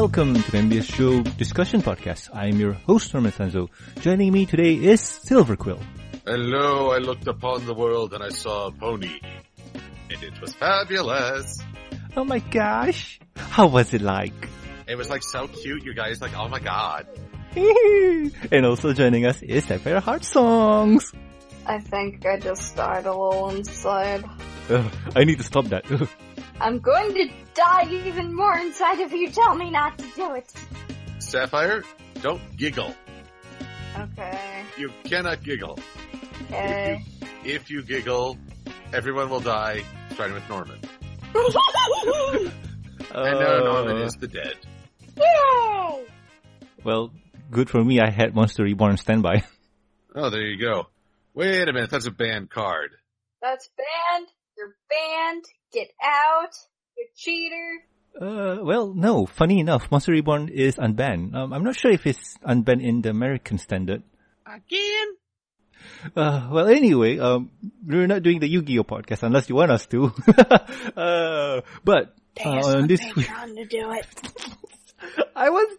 welcome to the MBS Show Discussion Podcast. I am your host, Norman Sanzo. Joining me today is Silver Quill. Hello, I looked upon the world and I saw a pony. And it was fabulous. Oh my gosh. How was it like? It was like so cute, you guys. Like, oh my god. and also joining us is Sapphire Heart Songs. I think I just died a little inside. Ugh, I need to stop that. Ugh. I'm going to die even more inside if you tell me not to do it. Sapphire, don't giggle. Okay. You cannot giggle. Okay. If you giggle, everyone will die, starting with Norman. And now Norman Uh, is the dead. Yay! Well, good for me. I had Monster Reborn standby. Oh, there you go. Wait a minute, that's a banned card. That's banned. You're banned. Get out. You cheater. Uh, well, no. Funny enough, Monster Reborn is unbanned. Um, I'm not sure if it's unbanned in the American standard. Again? Uh, well, anyway, um, we're not doing the Yu-Gi-Oh podcast unless you want us to. uh, but uh, on this week, Patreon to do it. I was,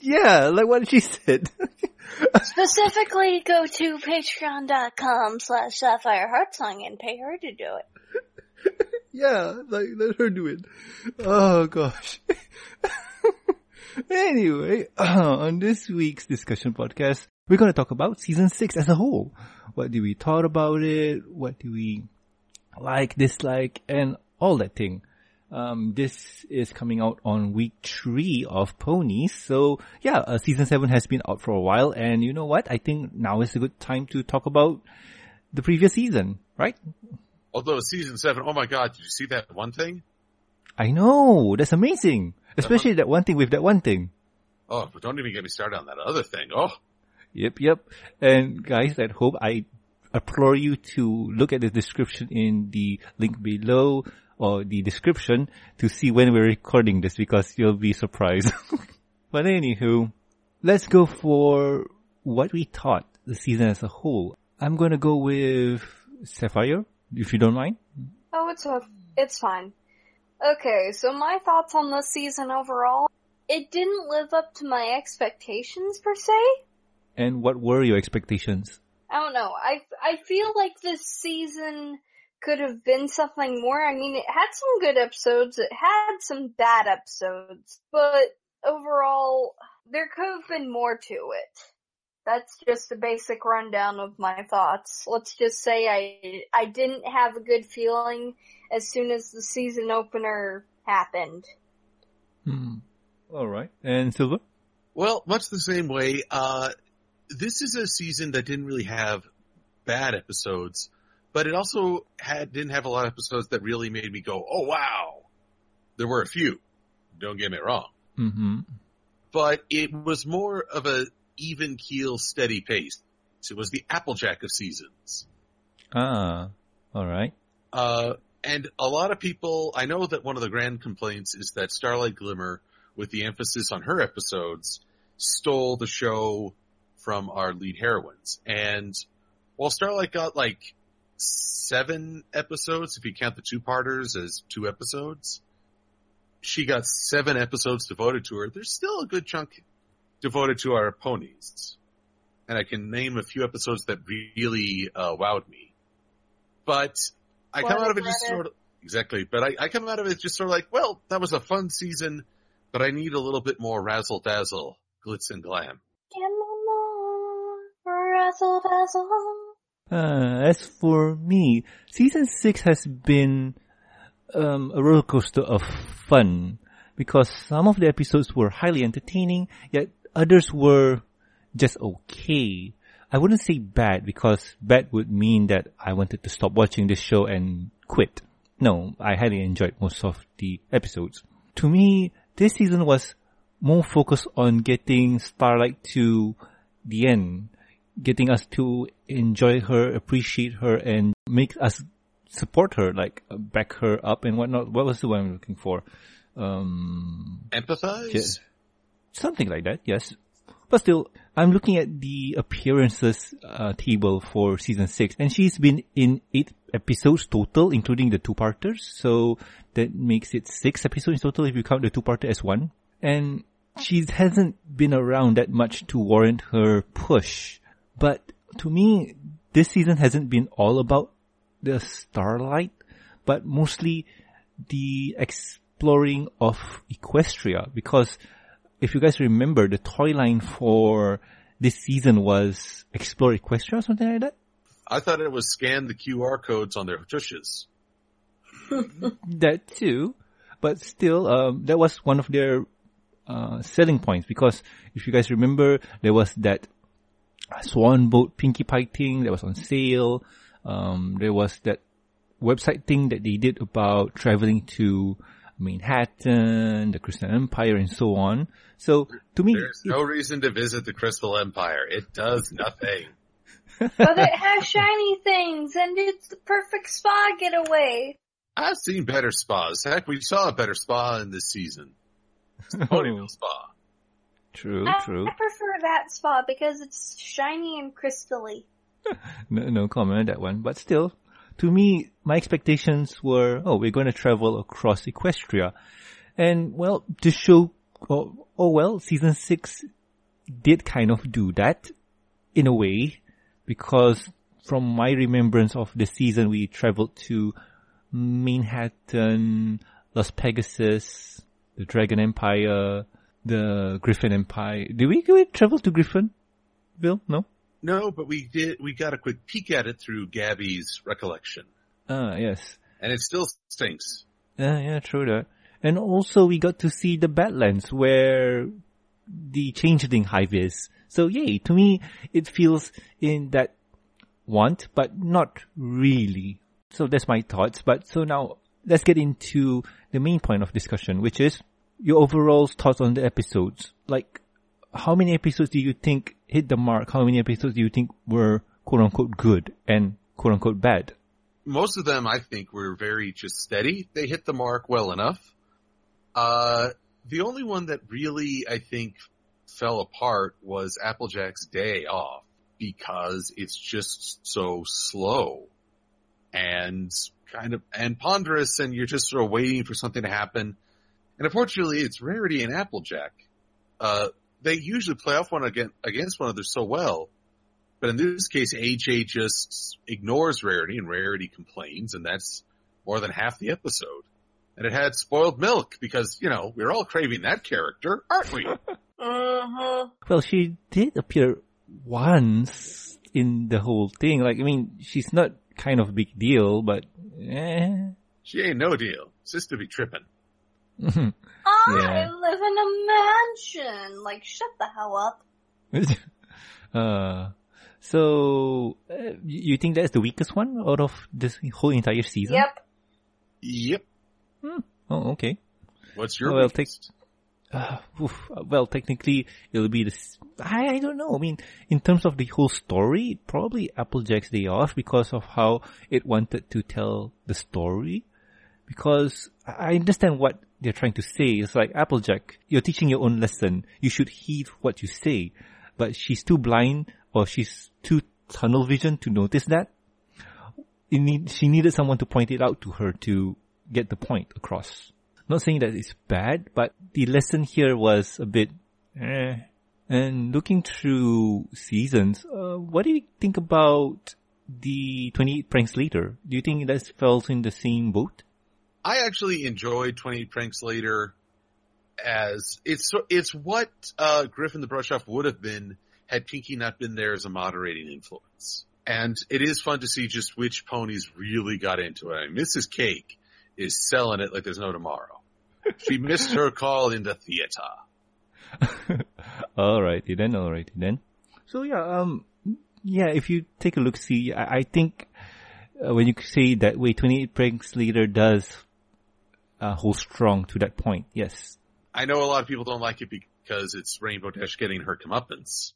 yeah, like what she said. Specifically, go to patreon.com slash sapphire heartsong and pay her to do it. Yeah, like let her do it. Oh gosh. anyway, on this week's discussion podcast, we're going to talk about season six as a whole. What do we thought about it? What do we like, dislike, and all that thing. Um, this is coming out on week three of Ponies. So yeah, uh, season seven has been out for a while. And you know what? I think now is a good time to talk about the previous season, right? Although season seven, oh my god, did you see that one thing? I know. That's amazing. Uh-huh. Especially that one thing with that one thing. Oh, but don't even get me started on that other thing. Oh, Yep, yep. And guys at home, I implore you to look at the description in the link below or the description to see when we're recording this because you'll be surprised. but anywho, let's go for what we thought the season as a whole. I'm gonna go with Sapphire, if you don't mind. Oh, it's o it's fine. Okay, so my thoughts on this season overall. It didn't live up to my expectations per se. And what were your expectations? I don't know. I I feel like this season could have been something more. I mean, it had some good episodes. It had some bad episodes, but overall, there could have been more to it. That's just a basic rundown of my thoughts. Let's just say I I didn't have a good feeling as soon as the season opener happened. Hmm. Alright. And Silver? Well, much the same way, uh, this is a season that didn't really have bad episodes, but it also had, didn't have a lot of episodes that really made me go, oh wow. There were a few. Don't get me wrong. Mm-hmm. But it was more of a even keel, steady pace. It was the Applejack of seasons. Ah. Alright. Uh, and a lot of people, I know that one of the grand complaints is that Starlight Glimmer, with the emphasis on her episodes, stole the show from our lead heroines. And while Starlight got like seven episodes, if you count the two-parters as two episodes, she got seven episodes devoted to her. There's still a good chunk devoted to our ponies. And I can name a few episodes that really uh, wowed me. But I come out of it just Water. sort of, exactly, but I, I come out of it just sort of like, well, that was a fun season, but I need a little bit more razzle dazzle, glitz and glam. Give me more razzle dazzle. Uh, as for me, season six has been um, a roller coaster of fun because some of the episodes were highly entertaining, yet others were just okay. I wouldn't say bad because bad would mean that I wanted to stop watching this show and quit. No, I highly enjoyed most of the episodes. To me, this season was more focused on getting Starlight to the end, getting us to enjoy her, appreciate her, and make us support her, like uh, back her up and whatnot. What was the one I'm looking for? Um, Empathize? Yeah. Something like that, yes. But still, I'm looking at the appearances uh, table for season six, and she's been in eight episodes total, including the two-parters. So that makes it six episodes total if you count the two-parter as one. And she hasn't been around that much to warrant her push. But to me, this season hasn't been all about the starlight, but mostly the exploring of Equestria because if you guys remember, the toy line for this season was Explore Equestria or something like that. I thought it was scan the QR codes on their tushes. that too, but still, um, that was one of their uh, selling points because if you guys remember, there was that swan boat Pinkie Pie thing that was on sale. Um, there was that website thing that they did about traveling to Manhattan, the Crystal Empire, and so on. So to me, there's no reason to visit the Crystal Empire. It does nothing. but it has shiny things, and it's the perfect spa getaway. I've seen better spas. Heck, we saw a better spa in this season. Ponyville Spa. True, I, true. I prefer that spa because it's shiny and crystally. no, no comment on that one, but still, to me, my expectations were, oh, we're going to travel across Equestria. And well, the show, oh, oh well, season six did kind of do that in a way because from my remembrance of the season, we traveled to Manhattan, Las Pegasus, the Dragon Empire, the Griffin Empire. Did we, did we travel to Griffin? Bill? No? No, but we did, we got a quick peek at it through Gabby's recollection. Ah, yes. And it still stinks. Yeah, yeah, true that. And also we got to see the Badlands where the Changeling Hive is. So yay, to me, it feels in that want, but not really. So that's my thoughts. But so now let's get into the main point of discussion, which is your overall thoughts on the episodes. Like, how many episodes do you think hit the mark? How many episodes do you think were quote unquote good and quote unquote bad? Most of them, I think, were very just steady. They hit the mark well enough. Uh, the only one that really, I think, fell apart was Applejack's Day Off because it's just so slow and kind of, and ponderous and you're just sort of waiting for something to happen. And unfortunately, it's Rarity and Applejack. Uh, they usually play off one against, against one another so well. But in this case, AJ just ignores Rarity and Rarity complains and that's more than half the episode. And it had spoiled milk because, you know, we're all craving that character, aren't we? Uh-huh. Well, she did appear once in the whole thing. Like, I mean, she's not kind of a big deal, but eh. She ain't no deal. Sister be tripping. I live in a mansion. Like, shut the hell up. uh, so, uh, you you think that's the weakest one out of this whole entire season? Yep. Yep. Oh, okay. What's your Well, weakest? Uh, oof, well, technically, it'll be this. I, I don't know. I mean, in terms of the whole story, probably Applejack's Day Off because of how it wanted to tell the story. Because I understand what they're trying to say. It's like Applejack, you're teaching your own lesson. You should heed what you say. But she's too blind or she's too tunnel vision to notice that. Need, she needed someone to point it out to her to get the point across. Not saying that it's bad, but the lesson here was a bit, eh. And looking through seasons, uh, what do you think about the 28 pranks later? Do you think that falls in the same boat? I actually enjoyed 28 Pranks Later as it's it's what uh, Griffon the Brush Off would have been had Pinkie not been there as a moderating influence. And it is fun to see just which ponies really got into it. I mean, Mrs. Cake is selling it like there's no tomorrow. She missed her call into theater. alrighty then, alrighty then. So yeah, um, yeah, if you take a look, see, I, I think uh, when you say that way, 28 pranks later does uh, hold strong to that point. Yes. I know a lot of people don't like it because it's Rainbow Dash getting her comeuppance,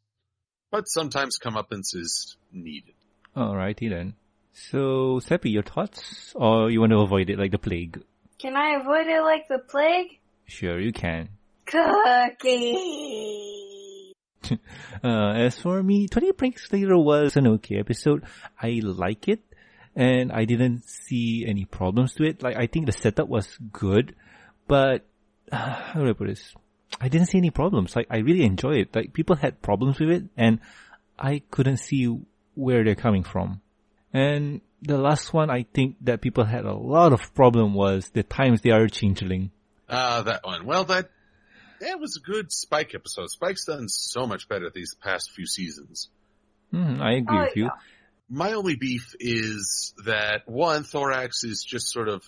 but sometimes comeuppance is needed. Alrighty then. So, Seppi, your thoughts? Or you want to avoid it like the plague? Can I avoid it like the plague? Sure, you can. Cookie. Uh, as for me, 20 Pranks Later was an okay episode. I like it. And I didn't see any problems to it. Like, I think the setup was good. But, uh, how do I put this? I didn't see any problems. Like I really enjoy it. Like people had problems with it and I couldn't see where they're coming from. And the last one I think that people had a lot of problem was the times they are changeling. Ah, that one. Well, that, that was a good Spike episode. Spike's done so much better these past few seasons. Hmm, I agree Oh, with you. yeah. My only beef is that one, Thorax is just sort of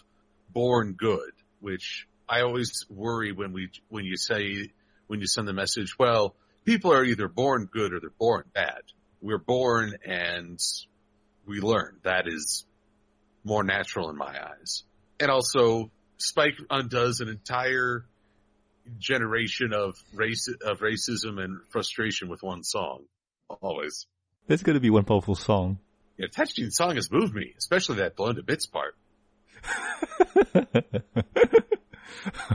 born good, which I always worry when we, when you say, when you send the message, well, people are either born good or they're born bad. We're born and we learn. That is more natural in my eyes. And also, Spike undoes an entire generation of race, of racism and frustration with one song. Always. That's gonna be one powerful song. Yeah, touching song has moved me, especially that blown to bits part.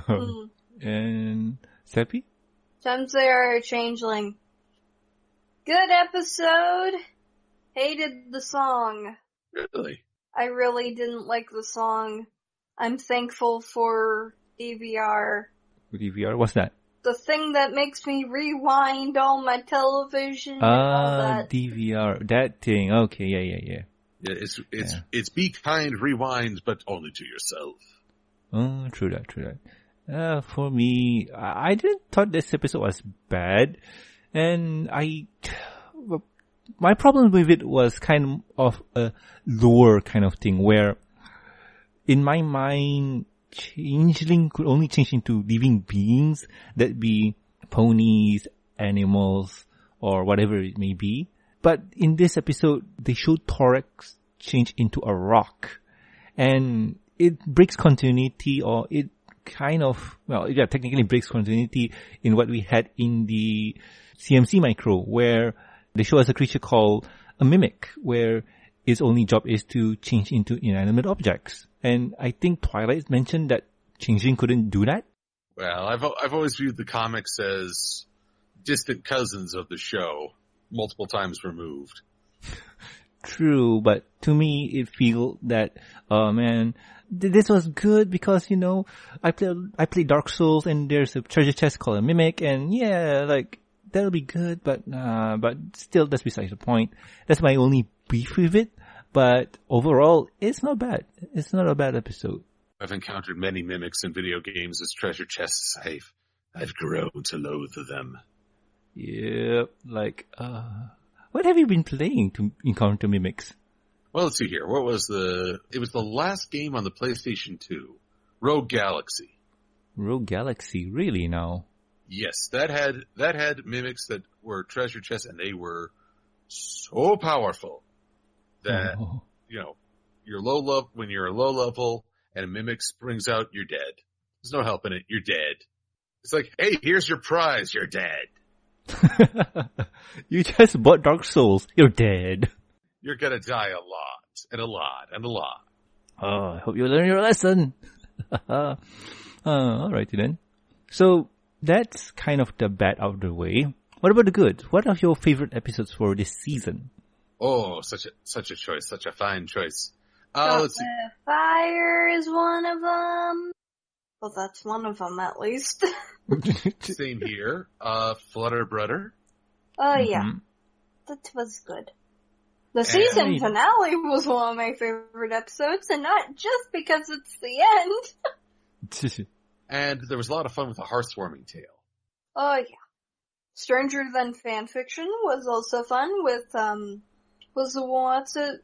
Mm. and Seppi? Times they are a changeling. Good episode. Hated the song. Really? I really didn't like the song. I'm thankful for DVR. DVR, what's that? The thing that makes me rewind all my television and all Ah, that. DVR, that thing. Okay, yeah, yeah, yeah. Yeah, it's, it's, Yeah. it's be kind, rewind, but only to yourself. Oh, true that, true that. Uh, for me, I I didn't thought this episode was bad, and I, my problem with it was kind of a lore kind of thing where, in my mind, changeling could only change into living beings that be ponies, animals, or whatever it may be. But in this episode, they show Thorax change into a rock and it breaks continuity or it kind of, well, yeah, technically breaks continuity in what we had in the CMC micro where they show us a creature called a mimic where its only job is to change into inanimate objects. And I think Twilight mentioned that changing couldn't do that. Well, I've, I've always viewed the comics as distant cousins of the show, multiple times removed. True, but to me, it feel that, oh man, th- this was good because, you know, I play, I play Dark Souls and there's a treasure chest called a Mimic and yeah, like, that'll be good, but, uh, but still, that's besides the point. That's my only beef with it, but overall, it's not bad. It's not a bad episode. I've encountered many mimics in video games as treasure chests. I've, I've grown to loathe them. Yep, like, uh, what have you been playing to encounter Mimics? Well, let's see here. What was the, it was the last game on the PlayStation 2. Rogue Galaxy. Rogue Galaxy, really now? Yes, that had, that had mimics that were treasure chests and they were so powerful that, Oh. you know, you're low level, when you're a low level and a mimic springs out, you're dead. There's no helping it. You're dead. It's like, hey, here's your prize. You're dead. you just bought Dark Souls. You're dead. You're gonna die a lot and a lot and a lot. Oh, I hope you learn your lesson. uh, alrighty then. So that's kind of the bad out of the way. What about the good? What are your favorite episodes for this season? Oh, such a, such a choice. Such a fine choice. Uh, let's see. Fire is one of them. Well, that's one of them at least. Same here. Uh, Flutter Brutter. oh yeah, Mhm. that was good. The season finale was one of my favorite episodes, and not just because it's the end. And there was a lot of fun with the heartwarming tale. Oh yeah. Stranger Than Fanfiction was also fun with, um, was the one, what's it?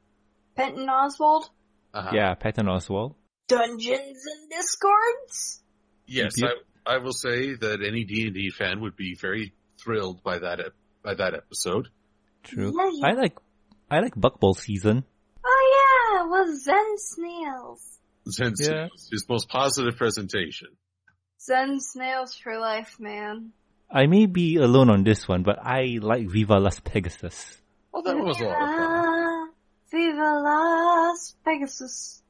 Penton Oswalt? Uh-huh. yeah, Patton Oswalt. Dungeons and Discords? Yes, Yep. I, I will say that any D&D fan would be very thrilled by that, ep- by that episode. True. Yeah, yeah. I like, I like Buckball season. Oh yeah, it was Zen Snails. Zen Yeah. his most positive presentation. Zen Snails for life, man. I may be alone on this one, but I like Viva Las Pegasus. Well, that one was a lot of fun. Viva Las Pegasus.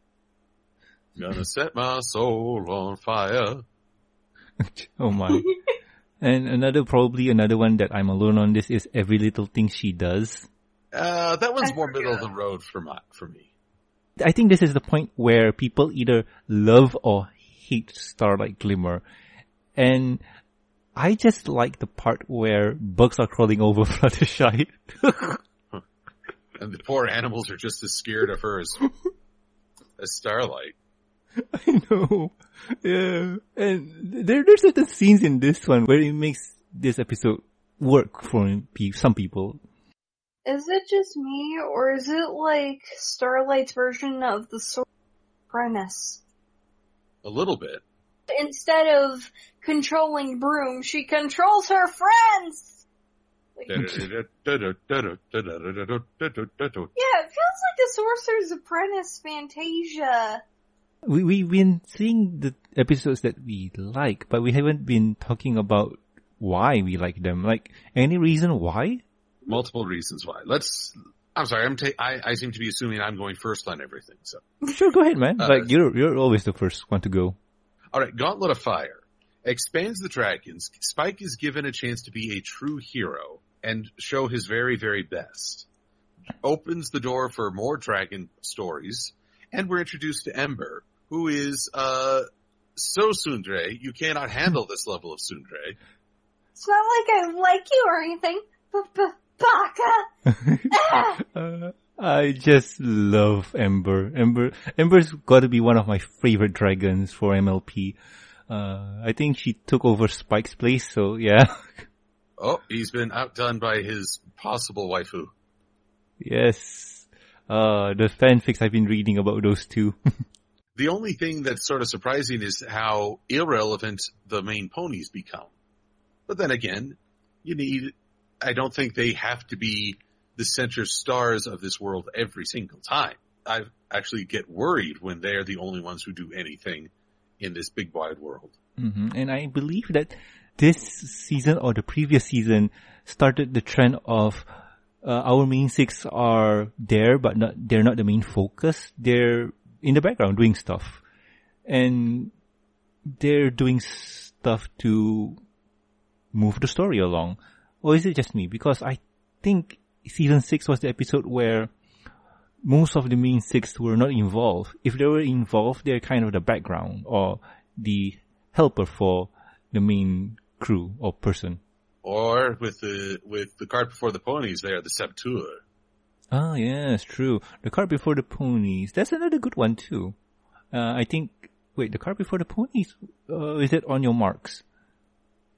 Gonna set my soul on fire. oh my. and another, probably another one that I'm alone on this is Every Little Thing She Does. Uh, that one's I more middle of the road for my, for me. I think this is the point where people either love or hate Starlight Glimmer. And I just like the part where bugs are crawling over Fluttershy. and the poor animals are just as scared of her as, as Starlight. I know. Yeah. And there, there's certain scenes in this one where it makes this episode work for some people. Is it just me, or is it like Starlight's version of the Sorcerer's Apprentice? A little bit. Instead of controlling Broom, she controls her friends! Yeah, it feels like a Sorcerer's Apprentice Fantasia. We, we've been seeing the episodes that we like, but we haven't been talking about why we like them. Like, any reason why? Multiple reasons why. Let's, I'm sorry, I'm ta- I, I seem to be assuming I'm going first on everything, so. Sure, go ahead, man. Uh, like, you're, you're always the first one to go. Alright, Gauntlet of Fire. Expands the dragons. Spike is given a chance to be a true hero and show his very, very best. Opens the door for more dragon stories, and we're introduced to Ember, who is, uh, so tsundere, you cannot handle this level of tsundere. It's not like I like you or anything. Baka! uh, I just love Ember. Ember, Ember's gotta be one of my favorite dragons for MLP. Uh, I think she took over Spike's place, so yeah. oh, he's been outdone by his possible waifu. Yes. Uh, the fanfics I've been reading about those two. The only thing that's sort of surprising is how irrelevant the main ponies become. But then again, you need, I don't think they have to be the center stars of this world every single time. I actually get worried when they're the only ones who do anything in this big wide world. Mm-hmm. And I believe that this season or the previous season started the trend of uh, our main six are there, but not they're not the main focus. They're in the background doing stuff. And they're doing stuff to move the story along. Or is it just me? Because I think season six was the episode where most of the main six were not involved. If they were involved, they're kind of the background or the helper for the main crew or person. Or with the with the cart before the ponies, they are the saboteurs. Ah, yes, true. The cart before the ponies. That's another good one too. Uh, I think. Wait, the cart before the ponies. Uh, is it on your marks?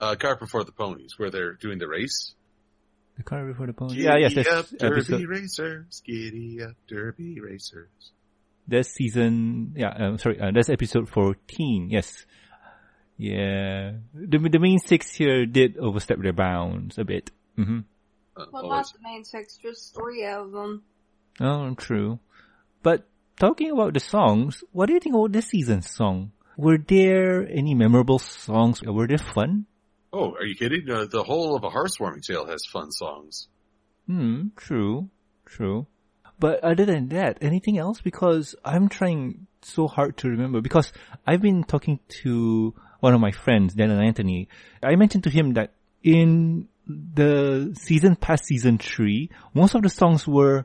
Uh, cart before the ponies, where they're doing the race. The cart before the ponies. Giddy yeah, yes, that's up, Derby episode. racers. Giddy up, Derby racers. That's season. Yeah, uh, sorry. Uh, that's episode fourteen. Yes. Yeah, the the main six here did overstep their bounds a bit. Mm-hmm. Uh, Well, always. not the main six, just three of them. Oh, true. But talking about the songs, what do you think about this season's song? Were there any memorable songs? Were they fun? Oh, are you kidding? Uh, the whole of a Hearthwarming Tale has fun songs. Hmm, true, true. But other than that, anything else? Because I'm trying so hard to remember because I've been talking to one of my friends, Daniel Anthony. I mentioned to him that in the season past season three, most of the songs were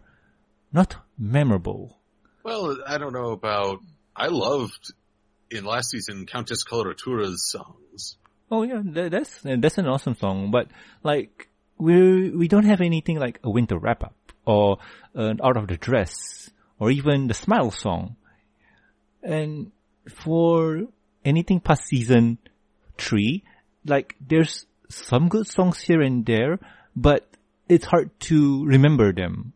not memorable. Well, I don't know about. I loved in last season Countess Coloratura's songs. Oh yeah, that's that's an awesome song. But like we we don't have anything like a winter wrap up or an art of the dress or even the smile song. And for anything past season three, like there's some good songs here and there, but it's hard to remember them.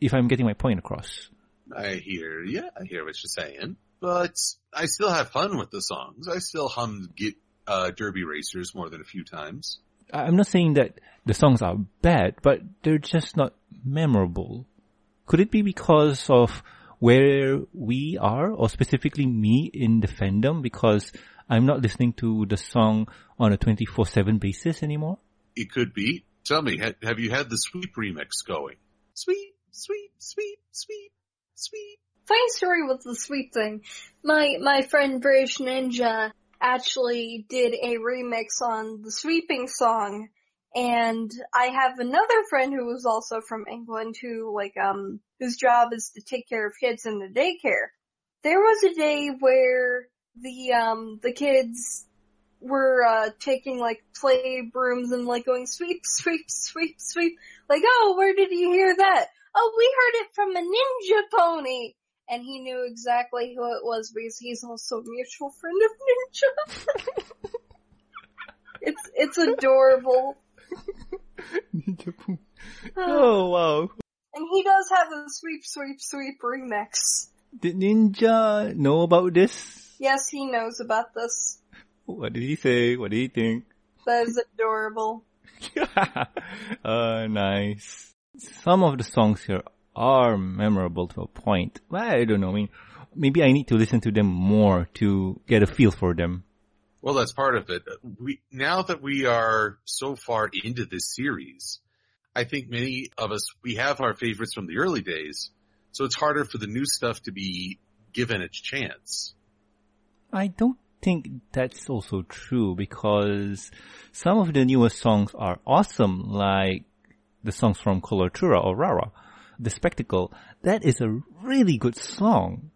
If I'm getting my point across. I hear, yeah, I hear what you're saying, but I still have fun with the songs. I still hum get uh, Derby Racers more than a few times. I'm not saying that the songs are bad, but they're just not memorable. Could it be because of where we are, or specifically me in the fandom, because I'm not listening to the song on a 24-7 basis anymore? It could be. Tell me, ha- have you had the Sweep remix going? Sweep, sweep, sweep, sweep, sweep. Funny story with the sweep thing. My my friend British Ninja actually did a remix on the sweeping song, and I have another friend who was also from England who like um whose job is to take care of kids in the daycare. There was a day where the um the kids were uh, taking like play brooms and like going sweep, sweep, sweep, sweep. Like, oh, where did you hear that? Oh, we heard it from a ninja pony. And he knew exactly who it was because he's also a mutual friend of Ninja. it's it's adorable. Oh wow. And he does have a sweep, sweep, sweep remix. Did Ninja know about this? Yes, he knows about this. What did he say? What did he think? That is adorable. uh, nice. Some of the songs here are memorable to a point. I don't know. I mean, maybe I need to listen to them more to get a feel for them. Well, that's part of it. We, now that we are so far into this series, I think many of us, we have our favorites from the early days, so it's harder for the new stuff to be given its chance. I don't think that's also true because some of the newest songs are awesome, like the songs from Coloratura or Rara. The Spectacle, that is a really good song.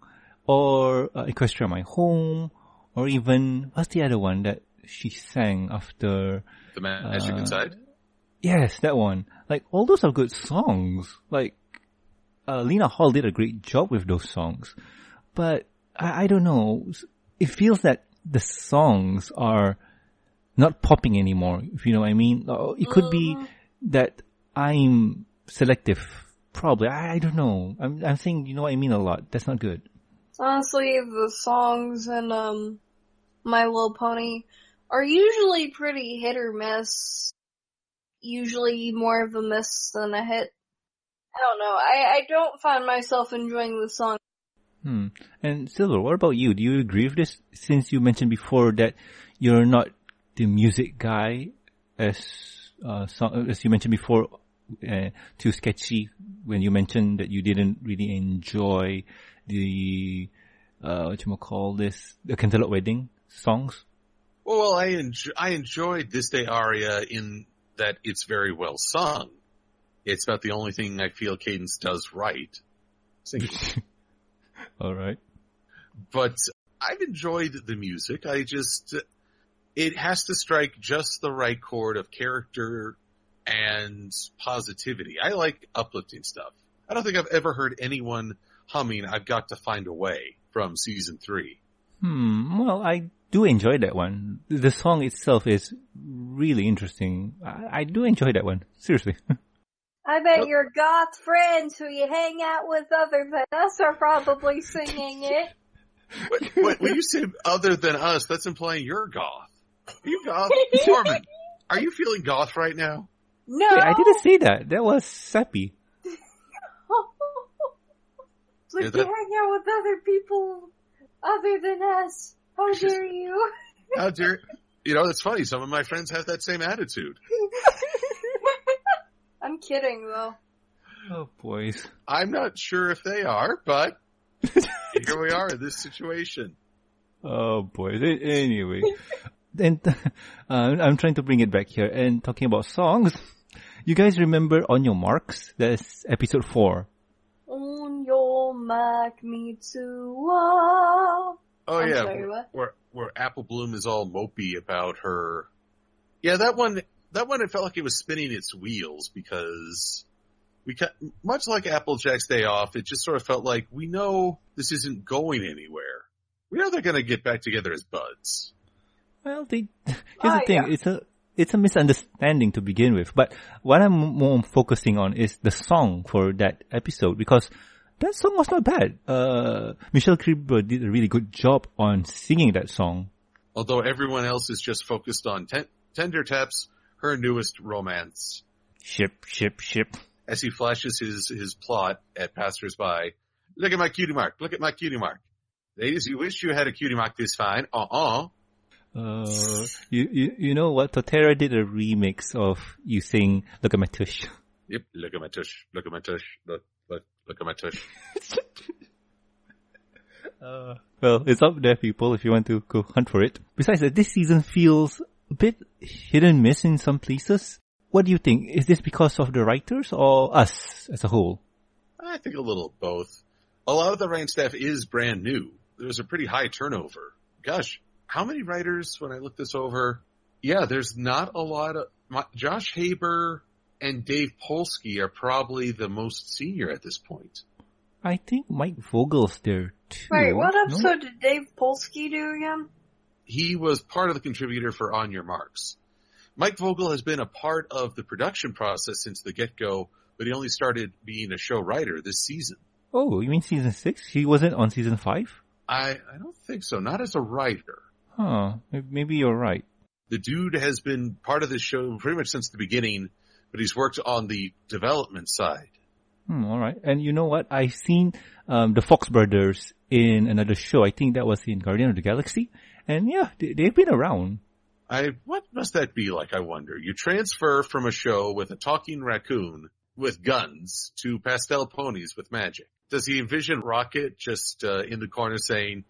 Or uh, Equestria My Home, or even, what's the other one that she sang after? The Magic uh, Inside? Yes, that one. Like, all those are good songs. Like, uh, Lena Hall did a great job with those songs. But, I, I don't know. It feels that the songs are not popping anymore, if you know what I mean. Uh, it could be mm-hmm. that I'm selective. Probably. I, I don't know. I'm, I'm saying, you know what I mean a lot. That's not good. Honestly, the songs in, um, My Little Pony are usually pretty hit or miss. Usually more of a miss than a hit. I don't know. I, I don't find myself enjoying the song Hmm. And Silver, what about you? Do you agree with this? Since you mentioned before that you're not the music guy, as uh, as you mentioned before, uh, too sketchy when you mentioned that you didn't really enjoy the uh, what you call this, the Canterlot Wedding songs. Well, I enjoy, I enjoyed this day aria in that it's very well sung. It's about the only thing I feel Cadance does right. All right. But I've enjoyed the music. I just, it has to strike just the right chord of character and positivity. I like uplifting stuff. I don't think I've ever heard anyone humming I've got to find a way from season three. Hmm. Well, I do enjoy that one. The song itself is really interesting. I, I do enjoy that one. Seriously. I bet well, your goth friends who you hang out with other than us are probably singing it. Wait, when you say other than us, that's implying you're goth. Are you goth? Norman, are you feeling goth right now? No. Wait, I didn't say that. That was sappy. But yeah, that... you hang out with other people other than us. How dare you? How dare you know, it's funny. Some of my friends have that same attitude. I'm kidding though. Oh boys. I'm not sure if they are, but here we are in this situation. Oh boys. Anyway. and uh, I'm trying to bring it back here and talking about songs. You guys remember On Your Marks? That's episode four. On your mark, me too. Oh I'm yeah, sorry, where where Apple Bloom is all mopey about her. Yeah, that one that one it felt like it was spinning its wheels because we much like Applejack's Day Off, it just sort of felt like we know this isn't going anywhere. We know they're going to get back together as buds. Well, they, here's the ah, thing: yeah. it's a it's a misunderstanding to begin with. But what I'm more focusing on is the song for that episode because that song was not bad. Uh, Michelle Creber did a really good job on singing that song. Although everyone else is just focused on ten- tender taps her newest romance. Ship, ship, ship. As he flashes his, his plot at passersby. Look at my cutie mark. Look at my cutie mark. Ladies, you wish you had a cutie mark this fine. Uh-uh. Uh, you, you, you know what? Totera did a remix of you saying, look at my tush. Yep, look at my tush, look at my tush, look, look, look at my tush. uh, well, it's up there, people, if you want to go hunt for it. Besides that, this season feels a bit hit and miss in some places. What do you think? Is this because of the writers or us as a whole? I think a little of both. A lot of the writing staff is brand new. There's a pretty high turnover. Gosh, how many writers, when I look this over, yeah, there's not a lot of, my, Josh Haber and Dave Polsky are probably the most senior at this point. I think Mike Vogel's there too. Wait, what no? episode did Dave Polsky do again? He was part of the contributor for On Your Marks. Mike Vogel has been a part of the production process since the get-go, but he only started being a show writer this season. Oh, you mean season six? He wasn't on season five? I, I don't think so. Not as a writer. Huh. Maybe you're right. The dude has been part of this show pretty much since the beginning, but he's worked on the development side. Hmm, all right. And you know what? I've seen um, the Fox brothers in another show. I think that was in Guardian of the Galaxy. And yeah, they, they've been around. I what must that be like? I wonder. You transfer from a show with a talking raccoon with guns to pastel ponies with magic. Does he envision Rocket just uh, in the corner saying,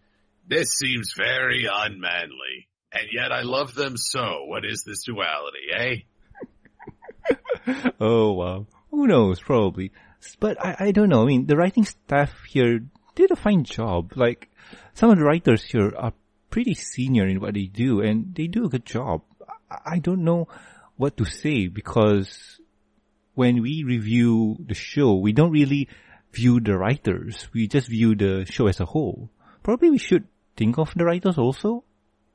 "This seems very unmanly, and yet I love them so. What is this duality, eh?" oh wow. Who knows? Probably. But I, I don't know. I mean, the writing staff here did a fine job. Like some of the writers here are pretty senior in what they do and they do a good job. I don't know what to say because when we review the show, we don't really view the writers. We just view the show as a whole. Probably we should think of the writers also.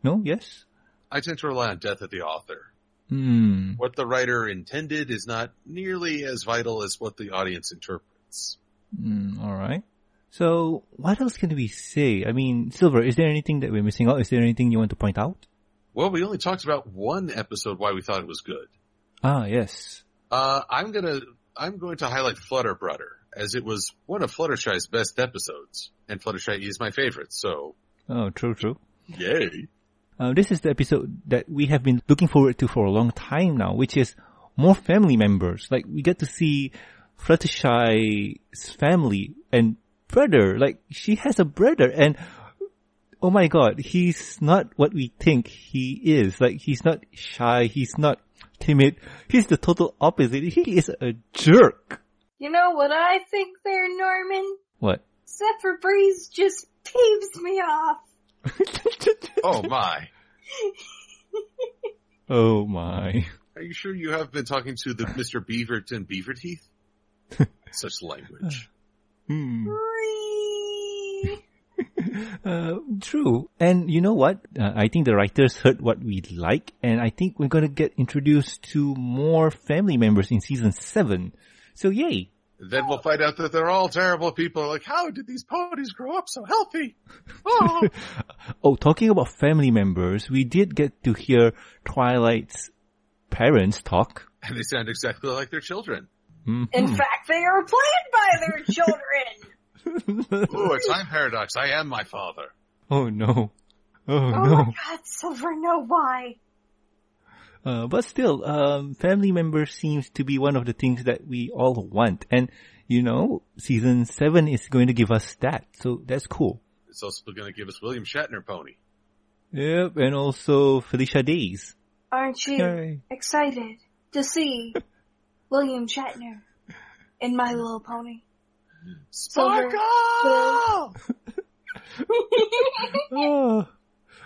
No? Yes? I tend to rely on death of the author. Hmm. What the writer intended is not nearly as vital as what the audience interprets. Mm, all right. So what else can we say? I mean, Silver, is there anything that we're missing out? Is there anything you want to point out? Well, we only talked about one episode why we thought it was good. Ah, yes. Uh, I'm gonna, I'm going to highlight Flutter Brutter as it was one of Fluttershy's best episodes. And Fluttershy is my favorite, so. Oh, true, true. Yay. Uh, this is the episode that we have been looking forward to for a long time now, which is more family members. Like, we get to see Fluttershy's family and brother. Like, she has a brother and oh my god, he's not what we think he is. Like, he's not shy, he's not timid. He's the total opposite. He is a jerk. You know what I think there, Norman? What? Zephyr Breeze just peeves me off. Oh my. oh my. Are you sure you have been talking to the Mr. Beaverton Beaverteeth? Such language. Hmm. Uh, true. And you know what? Uh, I think the writers heard what we like, and I think we're gonna get introduced to more family members in season seven. So yay! Then we'll find out that they're all terrible people. Like, how did these ponies grow up so healthy? Oh. oh, talking about family members, we did get to hear Twilight's parents talk. and they sound exactly like their children. Mhm. In fact, they are played by their children. Ooh, a time paradox. I am my father. oh no. Oh, Oh no. my god, Silver, no why? Uh, but still, um, family members seems to be one of the things that we all want. And, you know, season seven is going to give us that. So that's cool. It's also going to give us William Shatner pony. Yep. And also Felicia Days. Aren't you Yay. excited to see William Shatner in My Little Pony? Silver. Sparkle! Oh.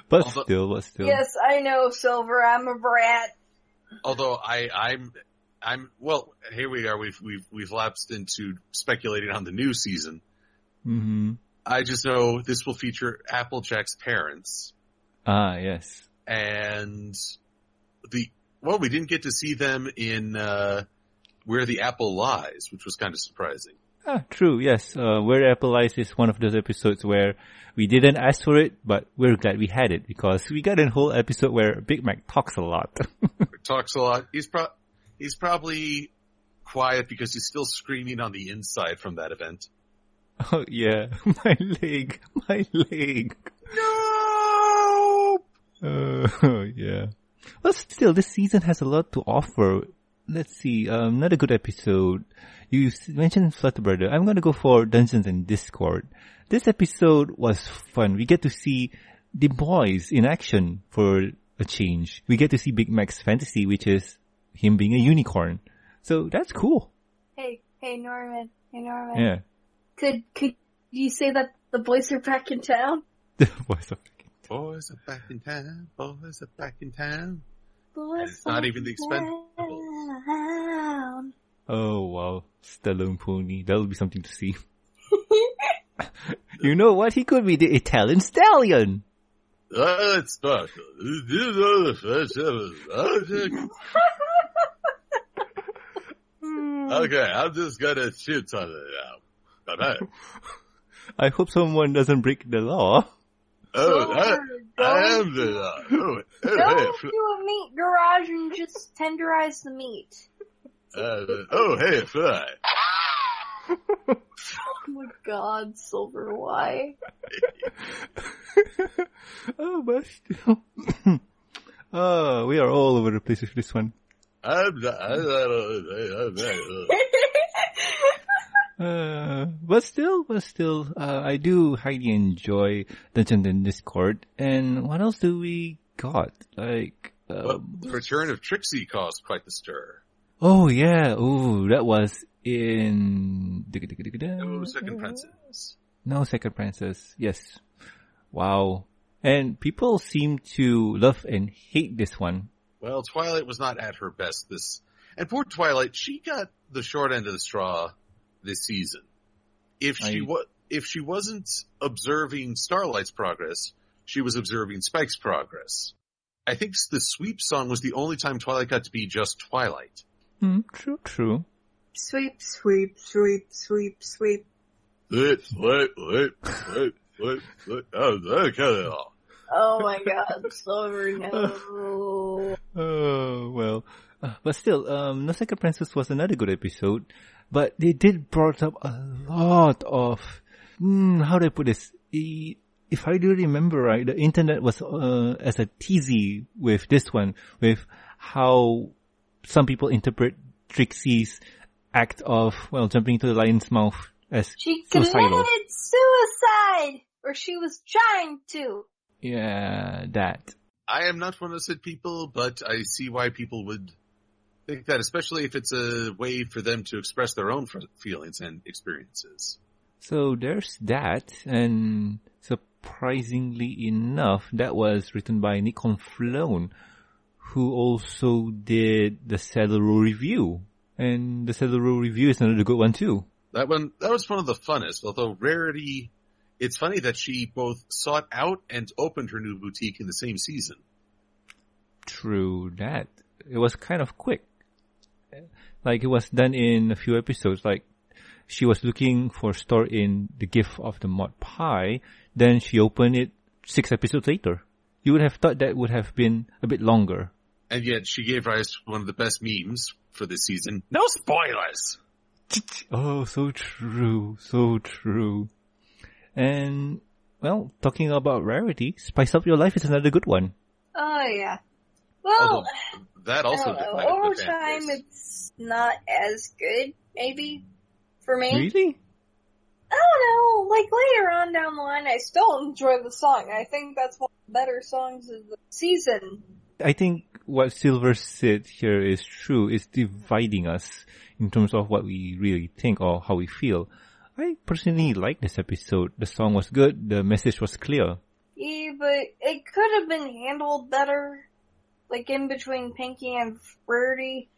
But Although- still, but still. yes, I know, Silver. I'm a brat. Although I, I'm, I'm, well, here we are. We've, we've, we've lapsed into speculating on the new season. hmm I just know this will feature Applejack's parents Ah, yes. and the, well, we didn't get to see them in, uh, Where the Apple Lies, which was kind of surprising. Ah, true, yes. Uh, Where Apple Lies is one of those episodes where we didn't ask for it, but we're glad we had it because we got a whole episode where Big Mac talks a lot. Talks a lot. He's pro, he's probably quiet because he's still screaming on the inside from that event. oh yeah, my leg, my leg. No! Uh, yeah. But still, this season has a lot to offer. Let's see, um, another good episode. You mentioned Flutter Brutter. I'm gonna go for Dungeons and Discord. This episode was fun. We get to see the boys in action for a change. We get to see Big Mac's fantasy, which is him being a unicorn. So that's cool. Hey, hey, Norman. Hey, Norman. Yeah. Could could you say that the boys are back in town? The voice of Boys are back in town. Boys are back in town. Boys it's not even the Expendables. down. Oh wow, Stallone pony. That'll be something to see. you know what? He could be the Italian stallion. Oh, it's special. These are the first ever- hmm. Okay, I'm just gonna shoot something now. Bye I hope someone doesn't break the law. Oh, I, Silver, I don't am the. Go hey, to a meat garage and just tenderize the meat. uh, oh, hey, fly. Oh my god, Silver, why? oh, but still. oh, we are all over the place with this one. I'm not. I'm not. I'm not Uh, but still, but still, uh, I do highly enjoy Dungeon and Discord. And what else do we got? Like, Well, um, the return of Trixie caused quite the stir. oh yeah, ooh, that was in Oh, Second Prances. No, Second Prances. Yes. Wow. And people seem to love and hate this one. Well, Twilight was not at her best this, and poor Twilight, she got the short end of the straw this season. If she I- wa- if she wasn't observing Starlight's progress, she was observing Spike's progress. I think the sweep song was the only time Twilight got to be just Twilight. Hmm, true, true. Sweep, sweep, sweep, sweep, sweep. Wait, wait, wait, wait, wait, wait. Oh, okay. Oh my god, Silver, no. Oh, well. Uh, but still, um, No Princess was another good episode. But they did brought up a lot of, hmm, how do I put this? E- If I do remember right, the internet was, uh, as a teasy with this one, with how some people interpret Trixie's act of, well, jumping into the lion's mouth as She Suicidal. committed suicide! Or she was trying to. Yeah, that. I am not one of said people, but I see why people would think that, especially if it's a way for them to express their own feelings and experiences. So there's that, and surprisingly enough, that was written by Nick Confalone, who also did the Row review. And the Row review is another good one too. That one, that was one of the funnest, although Rarity, it's funny that she both sought out and opened her new boutique in the same season. True that. It was kind of quick. Like it was done in a few episodes, like she was looking for a store in the gift of the Maud Pie, then she opened it six episodes later. You would have thought that would have been a bit longer. And yet she gave rise to one of the best memes for this season. No spoilers! Oh, so true, so true. And, well, talking about rarity, Spice Up Your Life is another good one. Oh yeah. Well, Although that I also don't know. Over the time, base. it's not as good, maybe, for me. Really? I don't know. Like later on down the line, I still enjoy the song. I think that's one of the better songs of the season. I think what Silver said here is true. It's dividing us in terms of what we really think or how we feel. I personally like this episode. The song was good. The message was clear. Yeah, but it could have been handled better, like in between Pinkie and Birdie.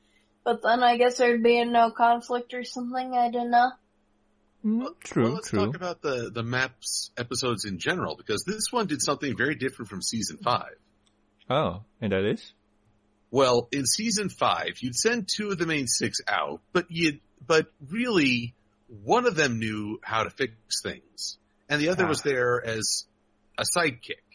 But then I guess there'd be a no conflict or something. I don't know. Mm, true, well, let's true. talk about the, the maps episodes in general, because this one did something very different from season five. Oh, and that is? Well, in season five, you'd send two of the main six out, but you'd, but really, one of them knew how to fix things, and the other Ah. was there as a sidekick.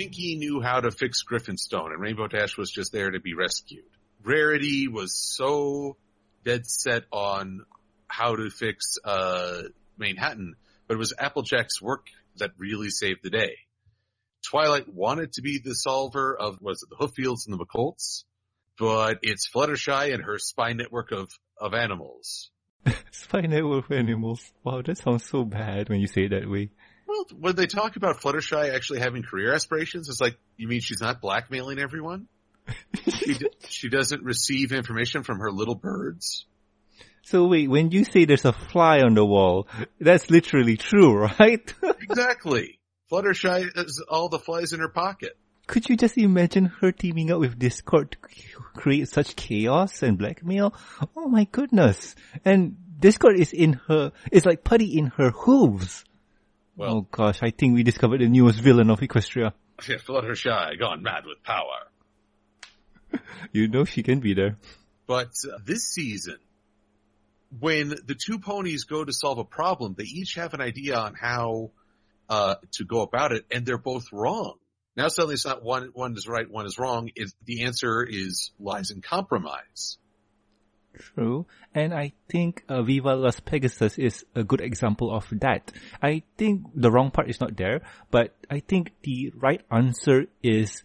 Pinkie knew how to fix Griffonstone, and Rainbow Dash was just there to be rescued. Rarity was so dead set on how to fix, uh, Manhattan, but it was Applejack's work that really saved the day. Twilight wanted to be the solver of, was it the Hooffields and the McColts? But it's Fluttershy and her spy network of, of animals. Spy network of animals. Wow, that sounds so bad when you say it that way. Well, when they talk about Fluttershy actually having career aspirations, it's like, you mean she's not blackmailing everyone? she, d- she doesn't receive information from her little birds? So wait, when you say there's a fly on the wall, that's literally true, right? Exactly. Fluttershy has all the flies in her pocket. Could you just imagine her teaming up with Discord to create such chaos and blackmail? Oh my goodness. And Discord is in her, it's like putty in her hooves. Well, oh gosh, I think we discovered the newest villain of Equestria. yeah, Fluttershy gone mad with power. You know she can be there. But uh, this season, when the two ponies go to solve a problem, they each have an idea on how uh, to go about it, and they're both wrong. Now suddenly it's not one one is right, one is wrong. It, the answer is lies in compromise. True. And I think uh, Viva Las Pegasus is a good example of that. I think the wrong part is not there, but I think the right answer is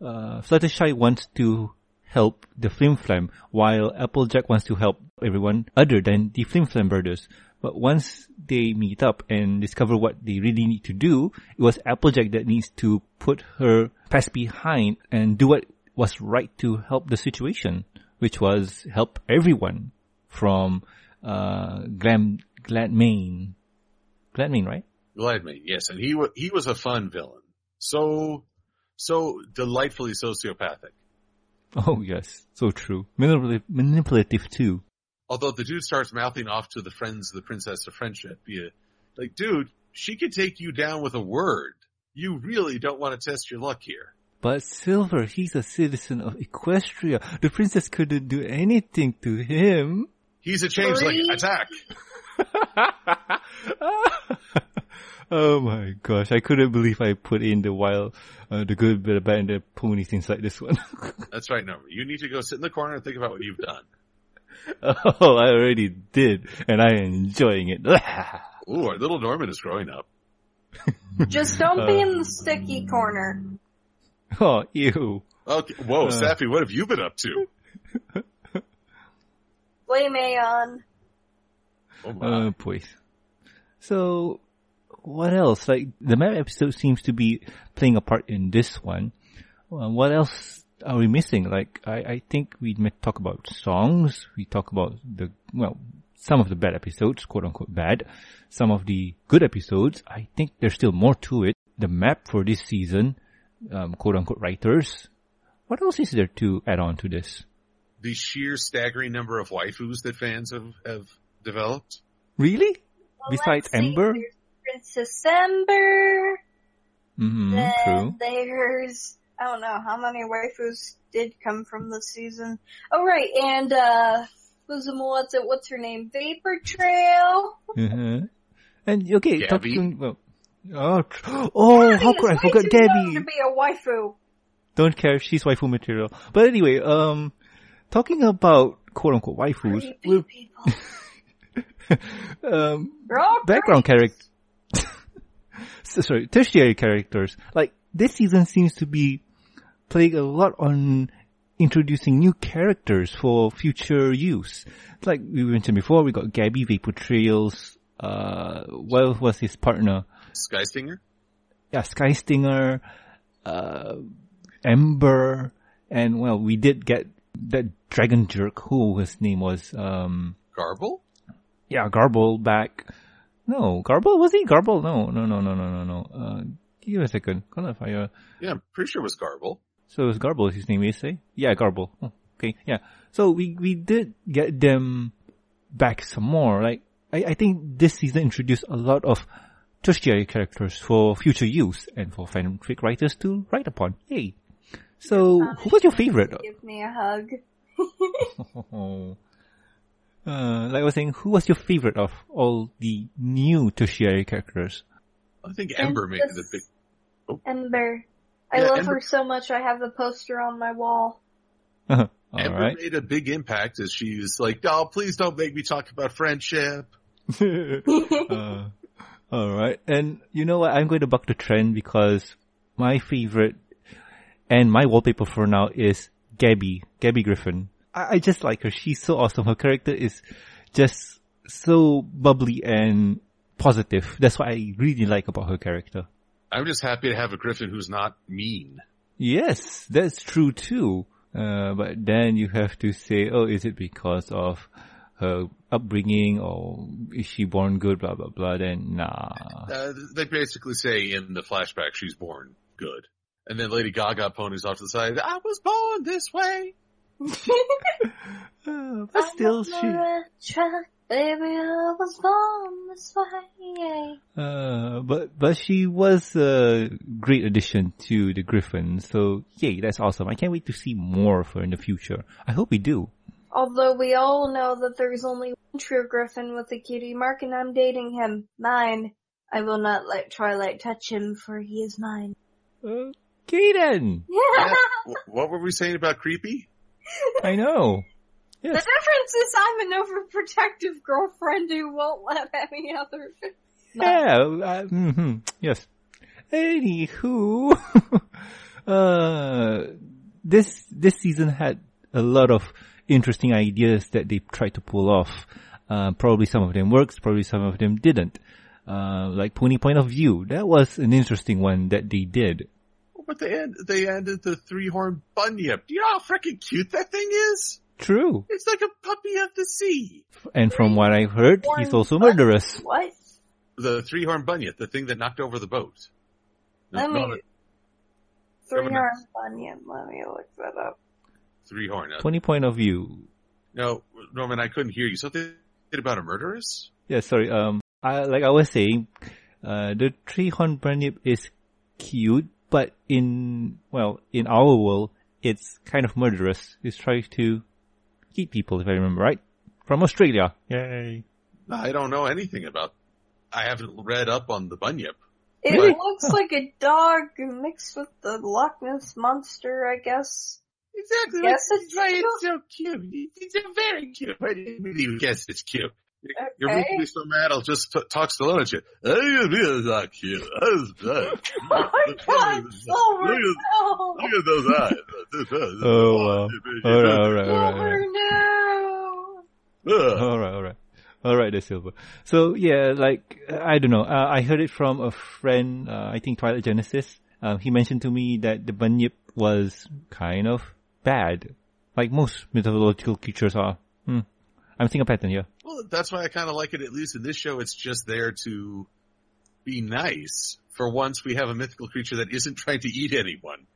uh, Fluttershy wants to help the Flim Flam, while Applejack wants to help everyone other than the Flim Flam brothers. But once they meet up and discover what they really need to do, it was Applejack that needs to put her past behind and do what was right to help the situation, which was help everyone from uh, Glam Gladmane. Gladmane, right? Gladmane, yes, and he wa- he was a fun villain. So so delightfully sociopathic. Oh yes, so true. Manipulative, manipulative too. Although the dude starts mouthing off to the friends of the princess of friendship, yeah, like, dude, she could take you down with a word. You really don't want to test your luck here. But Silver, he's a citizen of Equestria. The princess couldn't do anything to him. He's a changeling. Three? Attack! oh my gosh, I couldn't believe I put in the wild, uh, the good, the bad, and the pony things like this one. That's right, no. You need to go sit in the corner and think about what you've done. oh, I already did, and I am enjoying it. Ooh, our little Norman is growing up. Just don't be in the sticky corner. oh, ew. Okay, whoa, Sappy, what have you been up to? Blame Aeon. Oh my. Uh, boy. So, what else? Like, the map episode seems to be playing a part in this one. Uh, what else are we missing? Like, I, I think we may talk about songs. We talk about the, well, some of the bad episodes, quote unquote bad. Some of the good episodes. I think there's still more to it. The map for this season, um, quote unquote writers. What else is there to add on to this? the sheer staggering number of waifus that fans have, have developed. Really? Well, Besides let's Ember? Princess Ember. Mm-hmm, then true. there's I don't know how many waifus did come from this season. Oh right, and uh who's what's it? What's her name? Vapor Trail. Uh-huh. And okay, Gabby? talking well, oh, oh, how could I forget Gabby? To be a waifu. Don't care, if she's waifu material. But anyway, um, talking about quote unquote waifus, we're, um, background characters, sorry, tertiary characters. Like this season seems to be playing a lot on introducing new characters for future use. Like we mentioned before, we got Gabby, Vapor Trails. Uh, what was his partner? Sky Stinger? yeah, Sky Stinger, uh, Ember, and well, we did get that Dragon Jerk, who his name was, um, Garble? yeah, Garble back. No, Garble, was he Garble? No, no, no, no, no, no, no. Uh, give me a second. Gonna fire. Yeah, I'm pretty sure it was Garble. So it was Garble, his name is, say? Yeah, Garble. Oh, okay, yeah. So we, we did get them back some more. Like, I, I think this season introduced a lot of tertiary characters for future use and for fanfic writers to write upon. Yay. So, who was your favorite? Give me a hug. uh, like I was saying, who was your favorite of all the new tertiary characters? I think Ember made the big, Ember. I Yeah, love Ember- her so much. I have the poster on my wall. All Ember right. made a big impact as she's like, oh, please don't make me talk about friendship. uh, all right. And you know what? I'm going to buck the trend because my favorite and my wallpaper for now is Gabby, Gabby Griffin. I, I just like her. She's so awesome. Her character is just so bubbly and positive. That's what I really like about her character. I'm just happy to have a Griffin who's not mean. Yes, that's true too. Uh, but then you have to say, oh, is it because of her upbringing or is she born good, blah, blah, blah, then nah. Uh, they basically say in the flashback she's born good. And then Lady Gaga ponies off to the side, I was born this way. Uh, but still, she, Baby, I was born this way. uh, but, but she was a great addition to the Griffin. So yay, that's awesome. I can't wait to see more of her in the future. I hope we do. Although we all know that there's only one true griffin with a cutie mark and I'm dating him. Mine. I will not let Twilight touch him for he is mine. Okay then. Yeah. Wh- what were we saying about creepy? I know. The difference is I'm an overprotective girlfriend who won't let any other. Yeah. Uh, hmm Yes. Anywho, uh, this this season had a lot of interesting ideas that they tried to pull off. Uh, probably some of them worked, probably some of them didn't. Uh, like Pony Point of View, that was an interesting one that they did. But they end, they ended the three horn bunyip. Do you know how freaking cute that thing is? True. It's like a puppy of the sea. And from what I've heard, he's also murderous. What? The three horn bunyip, the thing that knocked over the boat. No, Let me. no, Three Governor. arm bunion. Let me look that up. Three horn. Pony Point of View. no, Norman, I couldn't hear you. Something about a murderess? Yeah, sorry. Um, I, like I was saying, uh, the three horn bunyip is cute, but in well, in our world, it's kind of murderous. It's trying to eat people, if I remember right, from Australia. Yay! I don't know anything about. I haven't read up on the bunyip. It Really? looks like a dog mixed with the Loch Ness monster, I guess. Exactly. Yes, That's it's why cute. it's so cute. It's a very cute. I didn't really guess it's cute. You're Okay. making me so mad. I'll just t- talk slow at you. Oh, it's not cute. Oh, it's not. Oh my god, Silver, Look at, no! look at those eyes. Oh, wow. All right, all right, all right, all Silver, no! All right, all right. All right, the silver. So yeah, like I don't know. Uh, I heard it from a friend. Uh, I think Twilight Genesis. Uh, he mentioned to me that the bunyip was kind of bad, like most mythological creatures are. Hmm. I'm seeing a pattern here. Well, that's why I kind of like it. At least in this show, it's just there to be nice. For once, we have a mythical creature that isn't trying to eat anyone.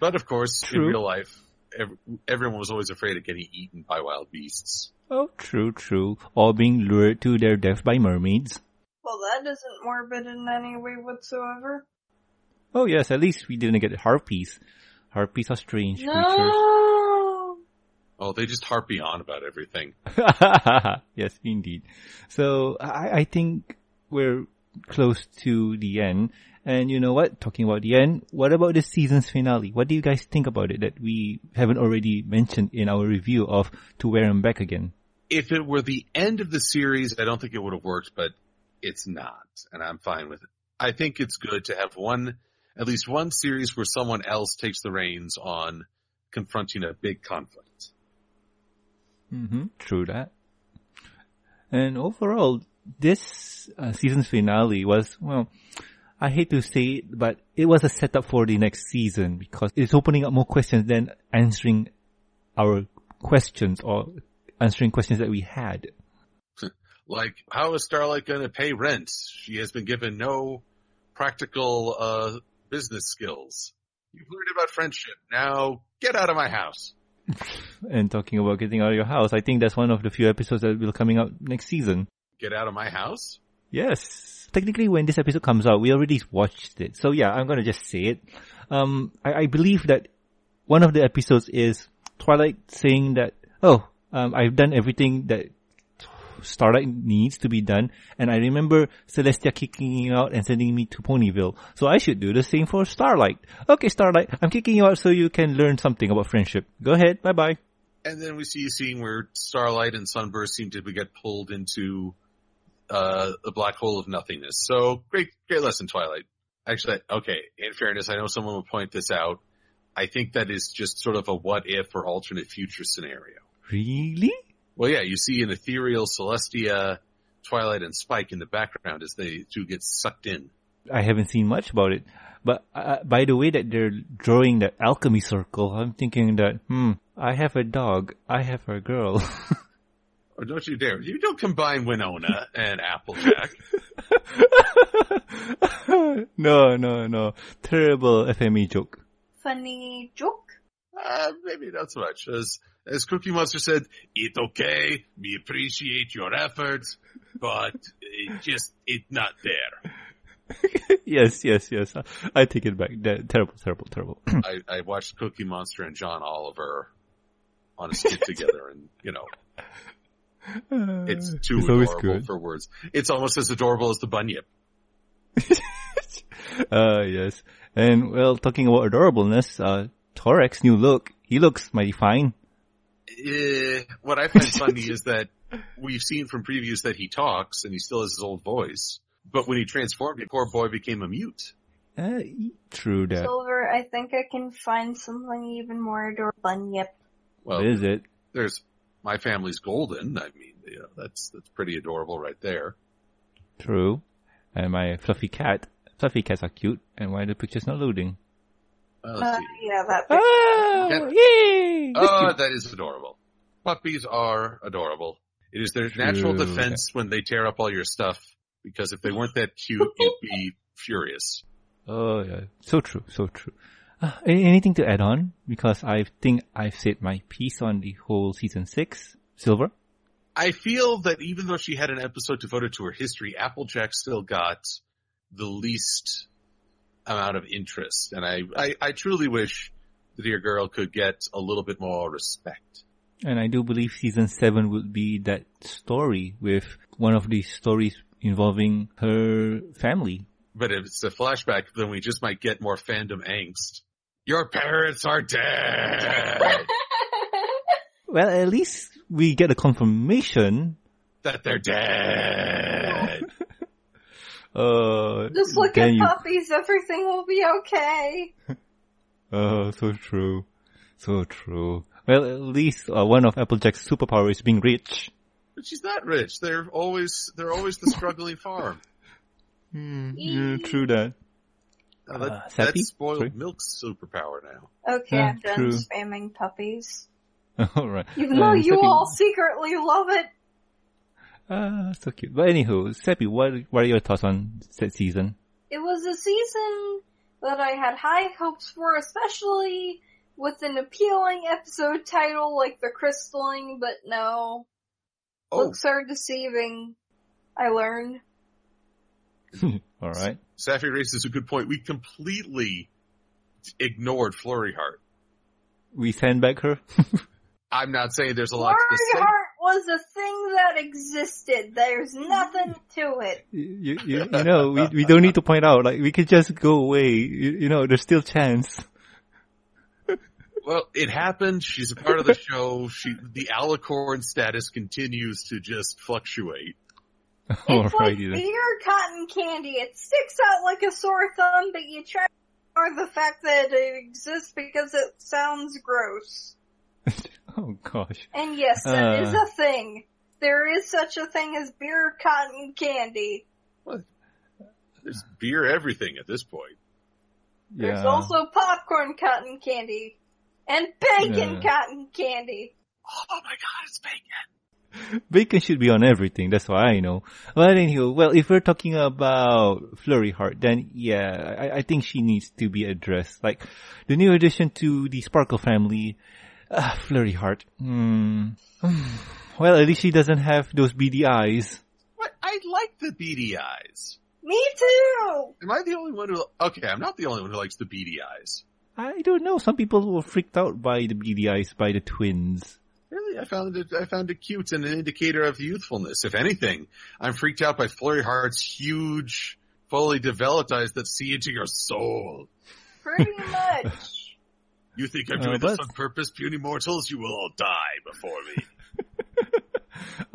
But of course, in real life, ev- everyone was always afraid of getting eaten by wild beasts. Oh, true, true. All being lured to their death by mermaids. Well, that isn't morbid in any way whatsoever. Oh yes, at least we didn't get harpies. Harpies are strange creatures. No! Oh, they just harpy on about everything. yes, indeed. So I, I think we're close to the end. And you know what? Talking about the end, what about the season's finale? What do you guys think about it that we haven't already mentioned in our review of To Where and Back Again? If it were the end of the series, I don't think it would have worked, but it's not, and I'm fine with it. I think it's good to have one, at least one series where someone else takes the reins on confronting a big conflict. Mm-hmm. True that. And overall, this uh, season's finale was, well, I hate to say it, but it was a setup for the next season because it's opening up more questions than answering our questions or answering questions that we had. Like, how is Starlight going to pay rent? She has been given no practical uh, business skills. You've learned about friendship. Now get out of my house. And talking about getting out of your house, I think that's one of the few episodes that will coming out next season. Get out of my house? Yes. Technically, when this episode comes out, we already watched it. So yeah, I'm gonna just say it. Um, I, I believe that one of the episodes is Twilight saying that, oh, um, I've done everything that Starlight needs to be done, and I remember Celestia kicking you out and sending me to Ponyville. So I should do the same for Starlight. Okay, Starlight, I'm kicking you out so you can learn something about friendship. Go ahead, bye bye. And then we see a scene where Starlight and Sunburst seem to get pulled into uh, the black hole of nothingness. So great, great lesson, Twilight. Actually, okay. In fairness, I know someone will point this out. I think that is just sort of a what if or alternate future scenario. Really? Well, yeah, you see an ethereal Celestia, Twilight, and Spike in the background as they two get sucked in. I haven't seen much about it. But uh, by the way that they're drawing that alchemy circle, I'm thinking that, hmm, I have a dog, I have a girl. Oh, don't you dare. You don't combine Winona and Applejack. no, no, no. Terrible FMA joke. Funny joke. Uh, maybe not so much. As, as Cookie Monster said, it's okay. We appreciate your efforts, but it just, it's not there. yes, yes, yes. I, I take it back. Terrible, terrible, terrible. I, I watched Cookie Monster and John Oliver on a skit together and, you know, it's too It's always adorable good. for words. It's almost as adorable as the bunyip. uh, yes. And well, talking about adorableness, uh, Thorax's new look, he looks mighty fine. Eh, what I find funny is that we've seen from previews that he talks and he still has his old voice. But when he transformed, the poor boy became a mute. Uh, true that. Silver, I think I can find something even more adorable. Yep. Well, What is it? there's my family's golden. I mean, you know, that's that's pretty adorable right there. True. And my fluffy cat. Fluffy cats are cute. And why the picture's not loading? Let's Uh, yeah, that. Oh, Yeah. yay! That's Oh, that is adorable. Puppies are adorable. It is their natural defense when they tear up all your stuff. Because if they weren't that cute, you'd be furious. Oh yeah, so true, so true. Uh, anything to add on? Because I think I've said my piece on the whole season six. Silver. I feel that even though she had an episode devoted to her history, Applejack still got the least amount of interest. And I, I, I truly wish the dear girl could get a little bit more respect. And I do believe season seven will be that story with one of these stories involving her family. But if it's a flashback, then we just might get more fandom angst. Your parents are dead! Well, at least we get a confirmation. that they're dead! Uh, Just look at you- puppies. Everything will be okay. Oh, so true. So true. Well, at least uh, one of Applejack's superpower is being rich. But she's not rich. They're always, they're always the struggling farm. Hmm, yeah, true that. Now that, Uh, that's spoiled Sorry? milk's superpower now. Okay, Yeah, I'm done true. spamming puppies. Alright. Even though Uh, you Seppi- all secretly love it. Ah, so cute. But anywho, Seppi, what, what are your thoughts on that season? It was a season that I had high hopes for, especially with an appealing episode title like The Crystalling, but no. Oh, Looks are deceiving. I learned. Alright. Safi raises a good point. We completely ignored Flurry Heart. We send back her? I'm not saying there's a lot to say. Heart was a thing that existed. There's nothing to it. you, you, you know, we, we don't need to point out, like, we could just go away. You, you know, there's still chance. Well, it happened. She's a part of the show. She, the alicorn status continues to just fluctuate. It's like Alrighty then. beer cotton candy. It sticks out like a sore thumb, but you try to ignore the fact that it exists because it sounds gross. Oh gosh. And yes, that is Uh. a thing. There is such a thing as beer cotton candy. What? There's beer everything at this point. There's also popcorn cotton candy. And bacon Yeah. cotton candy. Oh my god, it's bacon. Bacon should be on everything, that's why I know. But anywho, well, if we're talking about Flurry Heart, then yeah, I, I think she needs to be addressed. Like, the new addition to the Sparkle family, uh, Flurry Heart. Hmm. Well, at least she doesn't have those beady eyes. What? I like the beady eyes. Me too! Am I the only one who, okay, I'm not the only one who likes the beady eyes. I don't know, some people were freaked out by the beady eyes by the twins. Really, I found it, I found it cute and an indicator of youthfulness. If anything, I'm freaked out by Flurry Heart's huge, fully developed eyes that see into your soul. Pretty much. You think I'm Uh, doing this on purpose, puny mortals? You will all die before me.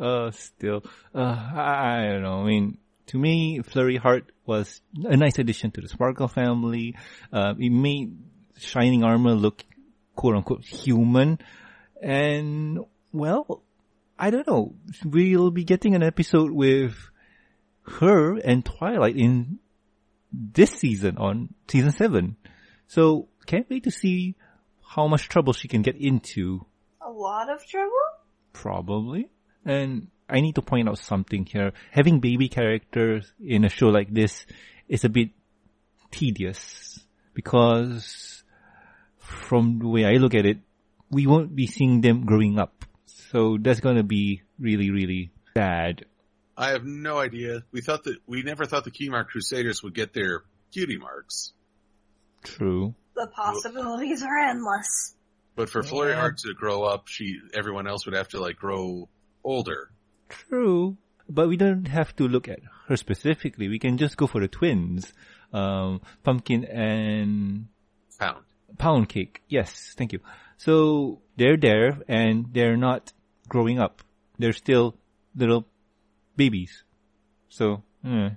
uh, still, uh, I, I don't know. I mean, to me, Flurry Heart was a nice addition to the Sparkle family. Uh, it made Shining Armor look quote unquote human. And, well, I don't know. We'll be getting an episode with her and Twilight in this season on season seven. So, can't wait to see how much trouble she can get into. A lot of trouble? Probably. And I need to point out something here. Having baby characters in a show like this is a bit tedious because from the way I look at it, we won't be seeing them growing up. So that's gonna be really, really bad. I have no idea. We thought that we never thought the Cutie Mark Crusaders would get their cutie marks, True. The possibilities are endless. but for Flurry Yeah. Heart to grow up, she everyone else would have to like grow older. True. But we don't have to look at her specifically. We can just go for the twins. Um, pumpkin and Pound. pound cake. Yes, thank you. So they're there and they're not growing up. They're still little babies. So, eh.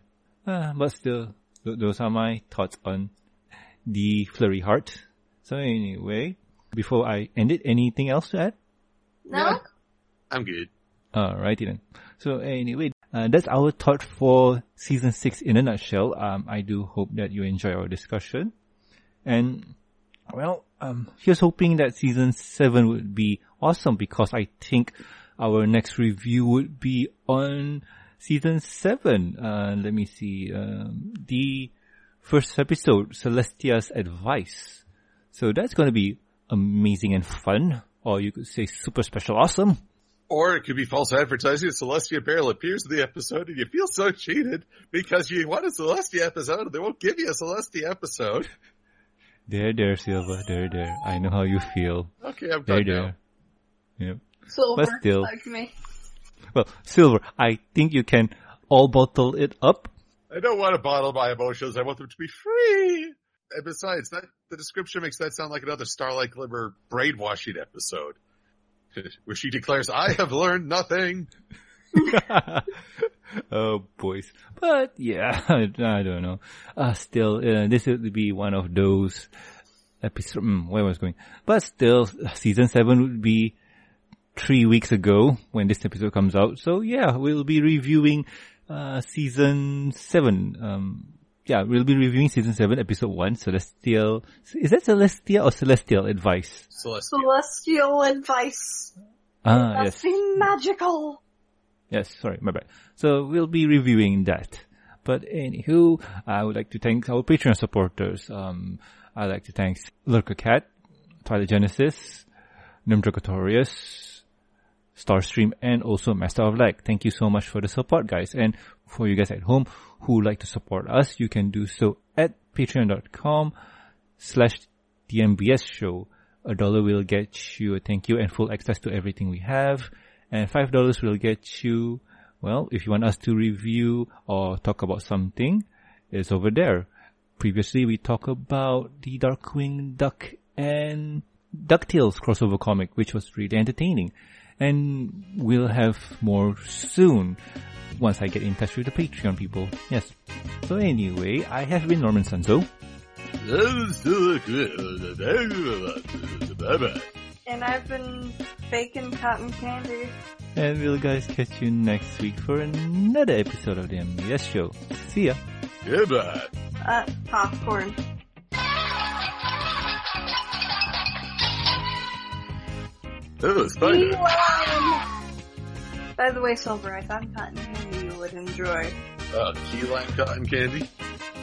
Ah, but still, th- those are my thoughts on the flurry heart. So anyway, before I end it, anything else to add? No? Yeah. I'm good. Alrighty then. So anyway, uh, that's our thought for season six in a nutshell. Um, I do hope that you enjoy our discussion. And, well, um, here's hoping that season seven would be awesome because I think our next review would be on season seven. Uh, let me see, um, the first episode, Celestia's Advice. So that's going to be amazing and fun, or you could say super special awesome. Or it could be false advertising. Celestia Barrel appears in the episode and you feel so cheated because you want a Celestia episode and they won't give you a Celestia episode. There, there, Silva. There, there. I know how you feel. Okay, I'm There, done now. there. Yep. Silver, But still. like me. Well, Silver, I think you can all bottle it up. I don't want to bottle my emotions. I want them to be free. And besides, that the description makes that sound like another Starlight Glimmer brainwashing episode. Where she declares, I have learned nothing. oh, boys. But yeah, I, don't know. Uh, still, uh, this would be one of those episodes. Mm, where was going? But still, season seven would be three weeks ago when this episode comes out. So yeah, we'll be reviewing uh, season seven. Um, yeah, we'll be reviewing season seven, episode one, Celestial. Is that Celestial or Celestial Advice? Celestia. Celestial advice. Ah, Must yes. magical. Yes, sorry, my bad. So we'll be reviewing that. But anywho, I would like to thank our Patreon supporters. Um, I'd like to thank Lurker Cat, Twilight Genesis, Nimdragotorius, Starstream, and also Master of Lag. Thank you so much for the support, guys. And for you guys at home who like to support us, you can do so at patreon.com slash DMBS show. A dollar will get you a thank you and full access to everything we have. And five dollars will get you, well, if you want us to review or talk about something, it's over there. Previously we talked about the Darkwing Duck and DuckTales crossover comic, which was really entertaining. And we'll have more soon once I get in touch with the Patreon people. Yes. So anyway, I have been Norman Sanzo. And I've been baking cotton candy. And we'll guys catch you next week for another episode of the MBS show. See ya. Goodbye. Uh, popcorn. Oh, it's By the way, Silver, I found cotton candy you would enjoy. Uh, key lime cotton candy.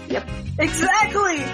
Yep. Exactly!